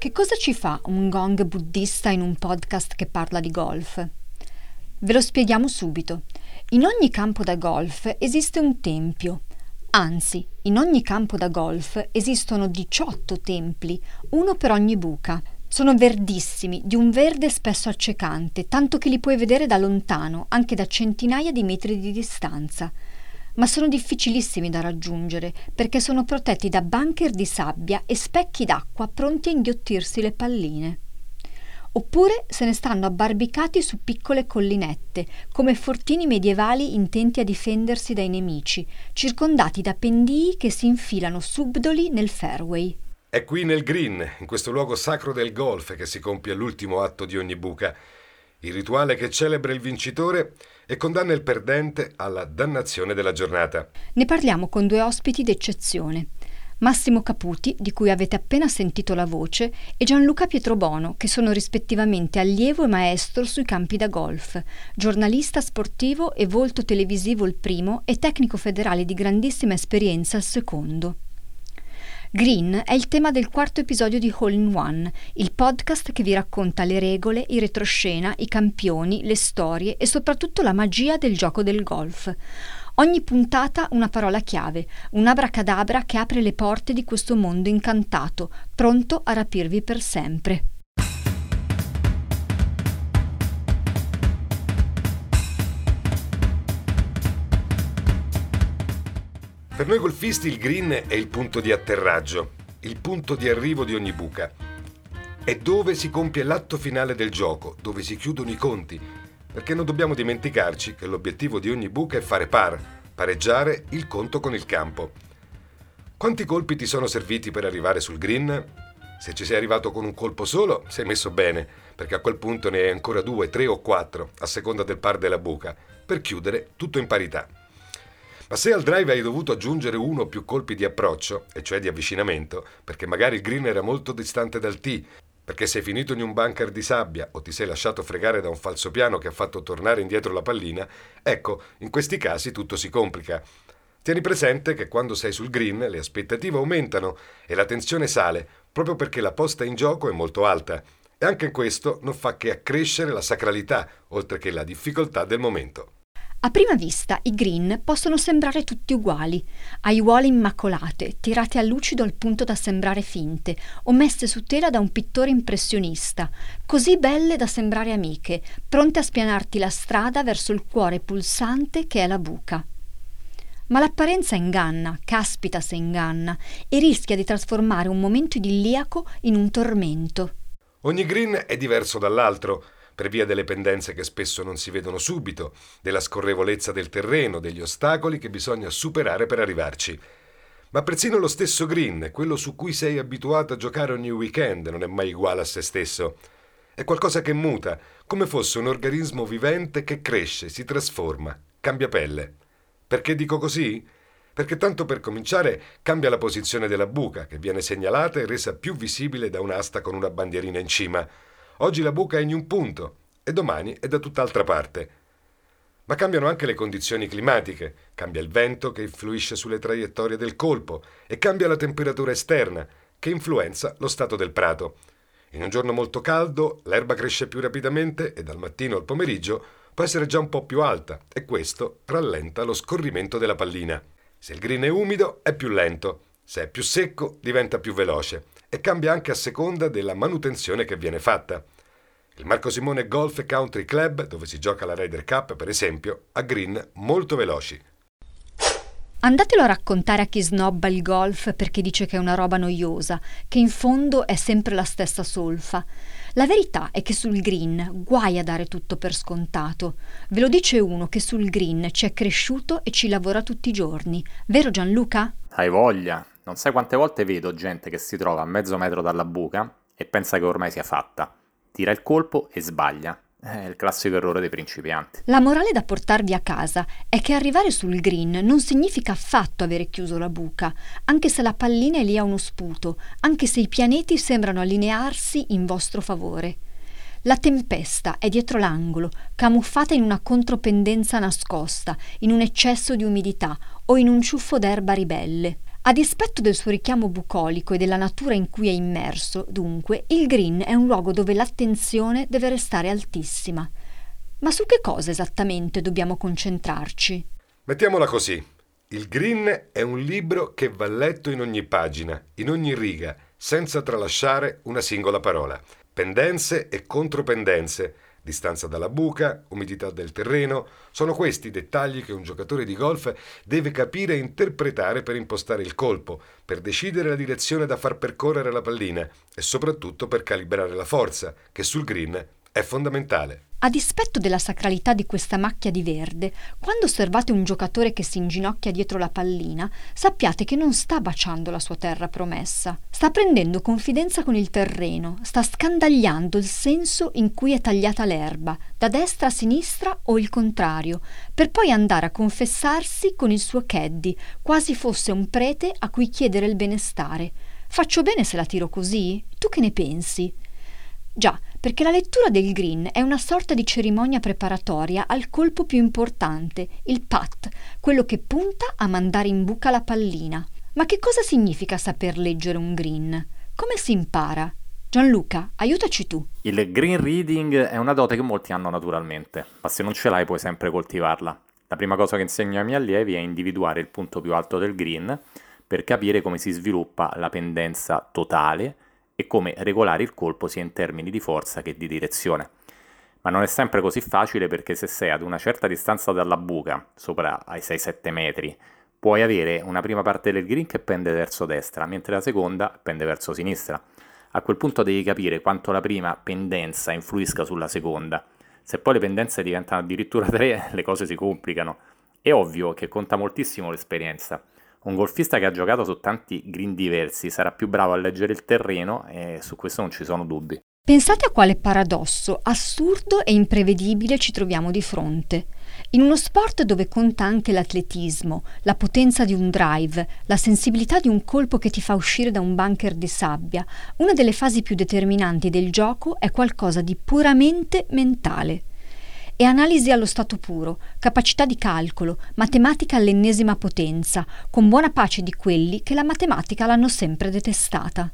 Che cosa ci fa un gong buddista in un podcast che parla di golf? Ve lo spieghiamo subito. In ogni campo da golf esiste un tempio. Anzi, in ogni campo da golf esistono 18 templi, uno per ogni buca. Sono verdissimi, di un verde spesso accecante, tanto che li puoi vedere da lontano, anche da centinaia di metri di distanza ma sono difficilissimi da raggiungere perché sono protetti da bunker di sabbia e specchi d'acqua pronti a inghiottirsi le palline. Oppure se ne stanno abbarbicati su piccole collinette, come fortini medievali intenti a difendersi dai nemici, circondati da pendii che si infilano subdoli nel fairway. È qui nel green, in questo luogo sacro del golf, che si compie l'ultimo atto di ogni buca il rituale che celebra il vincitore e condanna il perdente alla dannazione della giornata. Ne parliamo con due ospiti d'eccezione. Massimo Caputi, di cui avete appena sentito la voce, e Gianluca Pietrobono, che sono rispettivamente allievo e maestro sui campi da golf, giornalista sportivo e volto televisivo il primo e tecnico federale di grandissima esperienza il secondo. Green è il tema del quarto episodio di Hole in One, il podcast che vi racconta le regole, i retroscena, i campioni, le storie e soprattutto la magia del gioco del golf. Ogni puntata una parola chiave, un abracadabra che apre le porte di questo mondo incantato, pronto a rapirvi per sempre. Per noi golfisti il green è il punto di atterraggio, il punto di arrivo di ogni buca. È dove si compie l'atto finale del gioco, dove si chiudono i conti, perché non dobbiamo dimenticarci che l'obiettivo di ogni buca è fare par, pareggiare il conto con il campo. Quanti colpi ti sono serviti per arrivare sul green? Se ci sei arrivato con un colpo solo, sei messo bene, perché a quel punto ne hai ancora due, tre o quattro, a seconda del par della buca, per chiudere tutto in parità. Ma se al drive hai dovuto aggiungere uno o più colpi di approccio, e cioè di avvicinamento, perché magari il green era molto distante dal tee, perché sei finito in un bunker di sabbia o ti sei lasciato fregare da un falso piano che ha fatto tornare indietro la pallina, ecco, in questi casi tutto si complica. Tieni presente che quando sei sul green le aspettative aumentano e la tensione sale, proprio perché la posta in gioco è molto alta. E anche questo non fa che accrescere la sacralità, oltre che la difficoltà del momento. A prima vista i green possono sembrare tutti uguali, aiuole immacolate, tirate a lucido al punto da sembrare finte, o messe su tela da un pittore impressionista, così belle da sembrare amiche, pronte a spianarti la strada verso il cuore pulsante che è la buca. Ma l'apparenza inganna, caspita se inganna, e rischia di trasformare un momento idilliaco in un tormento. Ogni green è diverso dall'altro per via delle pendenze che spesso non si vedono subito, della scorrevolezza del terreno, degli ostacoli che bisogna superare per arrivarci. Ma persino lo stesso green, quello su cui sei abituato a giocare ogni weekend, non è mai uguale a se stesso. È qualcosa che muta, come fosse un organismo vivente che cresce, si trasforma, cambia pelle. Perché dico così? Perché tanto per cominciare cambia la posizione della buca, che viene segnalata e resa più visibile da un'asta con una bandierina in cima. Oggi la buca è in un punto e domani è da tutt'altra parte. Ma cambiano anche le condizioni climatiche, cambia il vento che influisce sulle traiettorie del colpo e cambia la temperatura esterna che influenza lo stato del prato. In un giorno molto caldo l'erba cresce più rapidamente e dal mattino al pomeriggio può essere già un po' più alta e questo rallenta lo scorrimento della pallina. Se il green è umido è più lento, se è più secco diventa più veloce e cambia anche a seconda della manutenzione che viene fatta. Il Marco Simone Golf Country Club, dove si gioca la Ryder Cup, per esempio, ha green molto veloci. Andatelo a raccontare a chi snobba il golf perché dice che è una roba noiosa, che in fondo è sempre la stessa solfa. La verità è che sul green guai a dare tutto per scontato. Ve lo dice uno che sul green ci è cresciuto e ci lavora tutti i giorni. Vero Gianluca? Hai voglia. Non sai quante volte vedo gente che si trova a mezzo metro dalla buca e pensa che ormai sia fatta. Tira il colpo e sbaglia. È il classico errore dei principianti. La morale da portarvi a casa è che arrivare sul green non significa affatto avere chiuso la buca, anche se la pallina è lì a uno sputo, anche se i pianeti sembrano allinearsi in vostro favore. La tempesta è dietro l'angolo, camuffata in una contropendenza nascosta, in un eccesso di umidità o in un ciuffo d'erba ribelle. A dispetto del suo richiamo bucolico e della natura in cui è immerso, dunque, il green è un luogo dove l'attenzione deve restare altissima. Ma su che cosa esattamente dobbiamo concentrarci? Mettiamola così. Il green è un libro che va letto in ogni pagina, in ogni riga, senza tralasciare una singola parola. Pendenze e contropendenze, distanza dalla buca, umidità del terreno, sono questi i dettagli che un giocatore di golf deve capire e interpretare per impostare il colpo, per decidere la direzione da far percorrere la pallina e soprattutto per calibrare la forza, che sul green è fondamentale. A dispetto della sacralità di questa macchia di verde, quando osservate un giocatore che si inginocchia dietro la pallina, sappiate che non sta baciando la sua terra promessa, sta prendendo confidenza con il terreno, sta scandagliando il senso in cui è tagliata l'erba, da destra a sinistra o il contrario, per poi andare a confessarsi con il suo caddy, quasi fosse un prete a cui chiedere il benestare. Faccio bene se la tiro così? Tu che ne pensi? Già, perché la lettura del green è una sorta di cerimonia preparatoria al colpo più importante, il pat, quello che punta a mandare in buca la pallina. Ma che cosa significa saper leggere un green? Come si impara? Gianluca, aiutaci tu. Il green reading è una dote che molti hanno naturalmente, ma se non ce l'hai puoi sempre coltivarla. La prima cosa che insegno ai miei allievi è individuare il punto più alto del green per capire come si sviluppa la pendenza totale e come regolare il colpo sia in termini di forza che di direzione. Ma non è sempre così facile perché se sei ad una certa distanza dalla buca, sopra ai 6-7 metri, puoi avere una prima parte del green che pende verso destra, mentre la seconda pende verso sinistra. A quel punto devi capire quanto la prima pendenza influisca sulla seconda. Se poi le pendenze diventano addirittura tre, le cose si complicano. È ovvio che conta moltissimo l'esperienza. Un golfista che ha giocato su tanti green diversi sarà più bravo a leggere il terreno e su questo non ci sono dubbi. Pensate a quale paradosso assurdo e imprevedibile ci troviamo di fronte. In uno sport dove conta anche l'atletismo, la potenza di un drive, la sensibilità di un colpo che ti fa uscire da un bunker di sabbia, una delle fasi più determinanti del gioco è qualcosa di puramente mentale e analisi allo stato puro, capacità di calcolo, matematica all'ennesima potenza, con buona pace di quelli che la matematica l'hanno sempre detestata.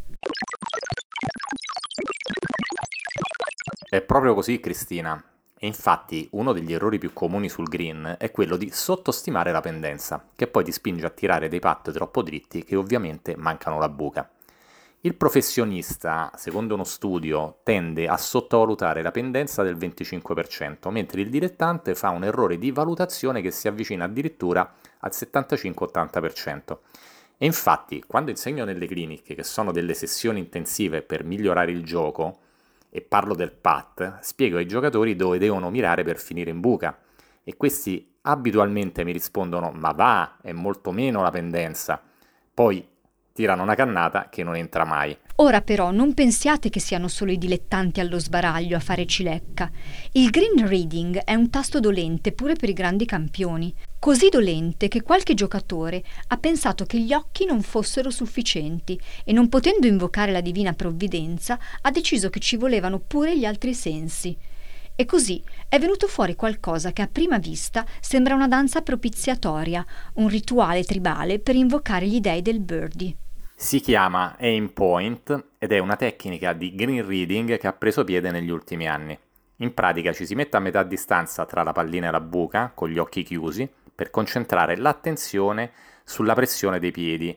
È proprio così, Cristina. E infatti uno degli errori più comuni sul green è quello di sottostimare la pendenza, che poi ti spinge a tirare dei pat troppo dritti che ovviamente mancano la buca. Il professionista, secondo uno studio, tende a sottovalutare la pendenza del 25%, mentre il dilettante fa un errore di valutazione che si avvicina addirittura al 75-80%. E infatti, quando insegno nelle cliniche, che sono delle sessioni intensive per migliorare il gioco, e parlo del PAT, spiego ai giocatori dove devono mirare per finire in buca. E questi abitualmente mi rispondono: Ma va, è molto meno la pendenza. Poi tirano una cannata che non entra mai. Ora però non pensiate che siano solo i dilettanti allo sbaraglio a fare cilecca. Il green reading è un tasto dolente pure per i grandi campioni, così dolente che qualche giocatore ha pensato che gli occhi non fossero sufficienti e non potendo invocare la divina provvidenza ha deciso che ci volevano pure gli altri sensi. E così è venuto fuori qualcosa che a prima vista sembra una danza propiziatoria, un rituale tribale per invocare gli dei del birdie. Si chiama aim point ed è una tecnica di green reading che ha preso piede negli ultimi anni. In pratica ci si mette a metà distanza tra la pallina e la buca, con gli occhi chiusi, per concentrare l'attenzione sulla pressione dei piedi,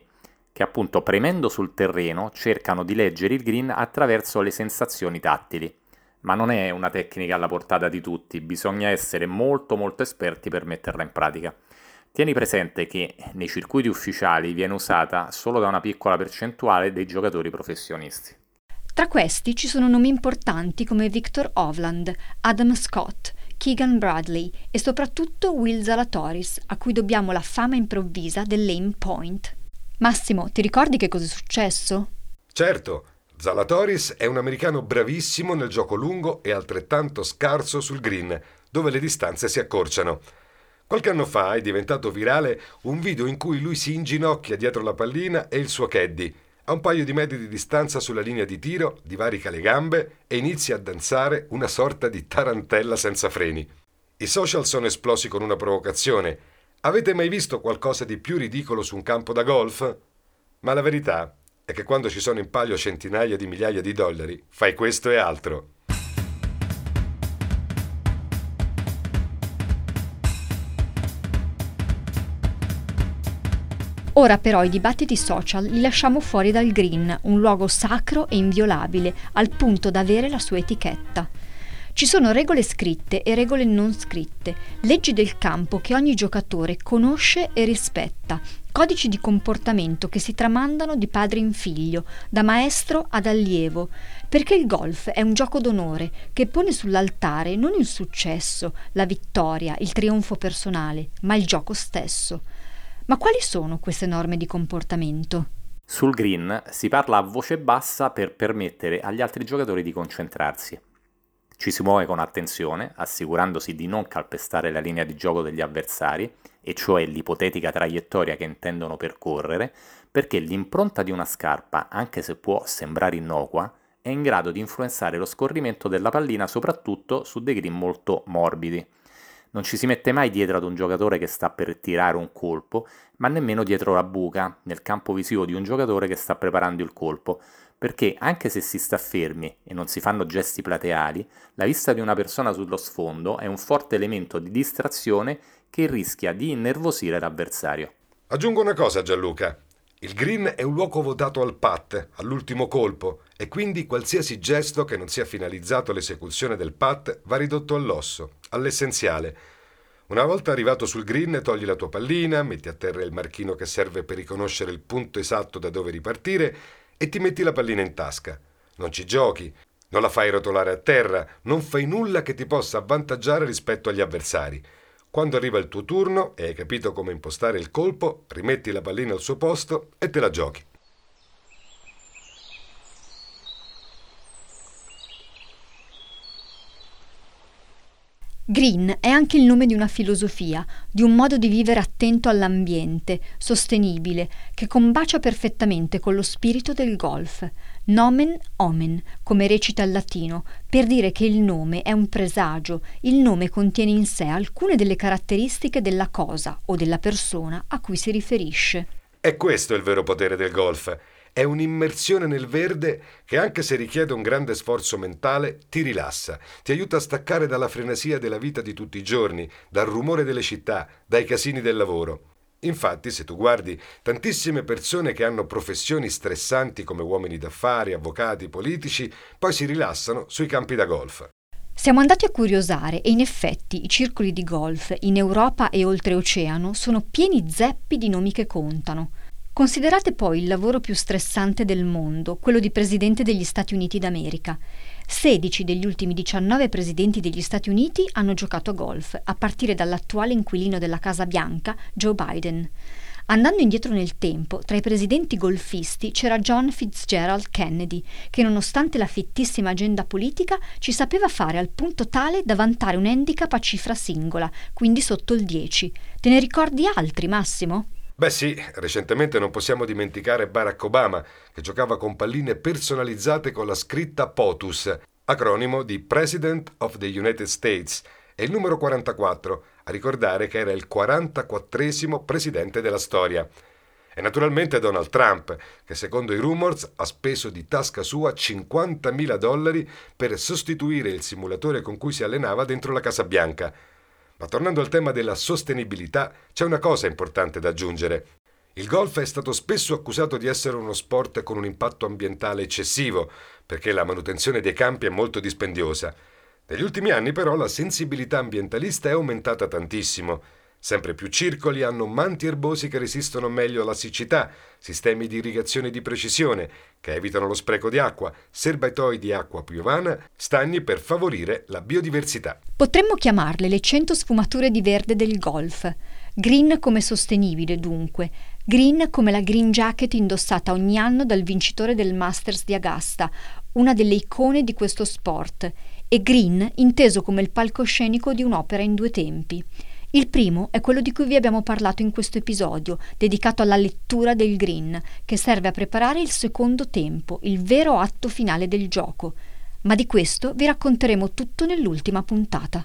che appunto premendo sul terreno cercano di leggere il green attraverso le sensazioni tattili. Ma non è una tecnica alla portata di tutti, bisogna essere molto molto esperti per metterla in pratica. Tieni presente che nei circuiti ufficiali viene usata solo da una piccola percentuale dei giocatori professionisti. Tra questi ci sono nomi importanti come Victor Hovland, Adam Scott, Keegan Bradley e soprattutto Will Zalatoris, a cui dobbiamo la fama improvvisa dell'aim point. Massimo, ti ricordi che cosa è successo? Certo, Zalatoris è un americano bravissimo nel gioco lungo e altrettanto scarso sul green, dove le distanze si accorciano. Qualche anno fa è diventato virale un video in cui lui si inginocchia dietro la pallina e il suo caddy, a un paio di metri di distanza sulla linea di tiro, divarica le gambe e inizia a danzare una sorta di tarantella senza freni. I social sono esplosi con una provocazione. Avete mai visto qualcosa di più ridicolo su un campo da golf? Ma la verità è che quando ci sono in palio centinaia di migliaia di dollari, fai questo e altro. Ora però i dibattiti social li lasciamo fuori dal green, un luogo sacro e inviolabile, al punto da avere la sua etichetta. Ci sono regole scritte e regole non scritte, leggi del campo che ogni giocatore conosce e rispetta, codici di comportamento che si tramandano di padre in figlio, da maestro ad allievo, perché il golf è un gioco d'onore che pone sull'altare non il successo, la vittoria, il trionfo personale, ma il gioco stesso. Ma quali sono queste norme di comportamento? Sul green si parla a voce bassa per permettere agli altri giocatori di concentrarsi. Ci si muove con attenzione, assicurandosi di non calpestare la linea di gioco degli avversari, e cioè l'ipotetica traiettoria che intendono percorrere, perché l'impronta di una scarpa, anche se può sembrare innocua, è in grado di influenzare lo scorrimento della pallina soprattutto su dei green molto morbidi. Non ci si mette mai dietro ad un giocatore che sta per tirare un colpo, ma nemmeno dietro la buca, nel campo visivo di un giocatore che sta preparando il colpo, perché anche se si sta fermi e non si fanno gesti plateali, la vista di una persona sullo sfondo è un forte elemento di distrazione che rischia di innervosire l'avversario. Aggiungo una cosa Gianluca. Il green è un luogo votato al pat, all'ultimo colpo, e quindi qualsiasi gesto che non sia finalizzato all'esecuzione del pat va ridotto all'osso, all'essenziale. Una volta arrivato sul green togli la tua pallina, metti a terra il marchino che serve per riconoscere il punto esatto da dove ripartire e ti metti la pallina in tasca. Non ci giochi, non la fai rotolare a terra, non fai nulla che ti possa avvantaggiare rispetto agli avversari. Quando arriva il tuo turno e hai capito come impostare il colpo, rimetti la pallina al suo posto e te la giochi. Green è anche il nome di una filosofia, di un modo di vivere attento all'ambiente, sostenibile, che combacia perfettamente con lo spirito del golf. Nomen omen, come recita il latino, per dire che il nome è un presagio, il nome contiene in sé alcune delle caratteristiche della cosa o della persona a cui si riferisce. È questo il vero potere del golf è un'immersione nel verde che anche se richiede un grande sforzo mentale ti rilassa, ti aiuta a staccare dalla frenesia della vita di tutti i giorni, dal rumore delle città, dai casini del lavoro. Infatti, se tu guardi tantissime persone che hanno professioni stressanti come uomini d'affari, avvocati, politici, poi si rilassano sui campi da golf. Siamo andati a curiosare e in effetti i circoli di golf in Europa e oltreoceano sono pieni zeppi di nomi che contano. Considerate poi il lavoro più stressante del mondo, quello di Presidente degli Stati Uniti d'America. 16 degli ultimi 19 presidenti degli Stati Uniti hanno giocato a golf, a partire dall'attuale inquilino della Casa Bianca, Joe Biden. Andando indietro nel tempo, tra i presidenti golfisti c'era John Fitzgerald Kennedy, che nonostante la fittissima agenda politica ci sapeva fare al punto tale da vantare un handicap a cifra singola, quindi sotto il 10. Te ne ricordi altri, Massimo? Beh sì, recentemente non possiamo dimenticare Barack Obama, che giocava con palline personalizzate con la scritta POTUS, acronimo di President of the United States, e il numero 44, a ricordare che era il 44 presidente della storia. E naturalmente Donald Trump, che secondo i rumors ha speso di tasca sua 50.000 dollari per sostituire il simulatore con cui si allenava dentro la Casa Bianca. Ma tornando al tema della sostenibilità, c'è una cosa importante da aggiungere. Il golf è stato spesso accusato di essere uno sport con un impatto ambientale eccessivo, perché la manutenzione dei campi è molto dispendiosa. Negli ultimi anni però la sensibilità ambientalista è aumentata tantissimo. Sempre più circoli hanno manti erbosi che resistono meglio alla siccità, sistemi di irrigazione di precisione che evitano lo spreco di acqua, serbatoi di acqua piovana, stagni per favorire la biodiversità. Potremmo chiamarle le 100 sfumature di verde del golf. Green come sostenibile, dunque. Green come la green jacket indossata ogni anno dal vincitore del Masters di Agasta, una delle icone di questo sport, e green inteso come il palcoscenico di un'opera in due tempi. Il primo è quello di cui vi abbiamo parlato in questo episodio, dedicato alla lettura del green, che serve a preparare il secondo tempo, il vero atto finale del gioco. Ma di questo vi racconteremo tutto nell'ultima puntata.